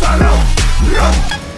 Run, run.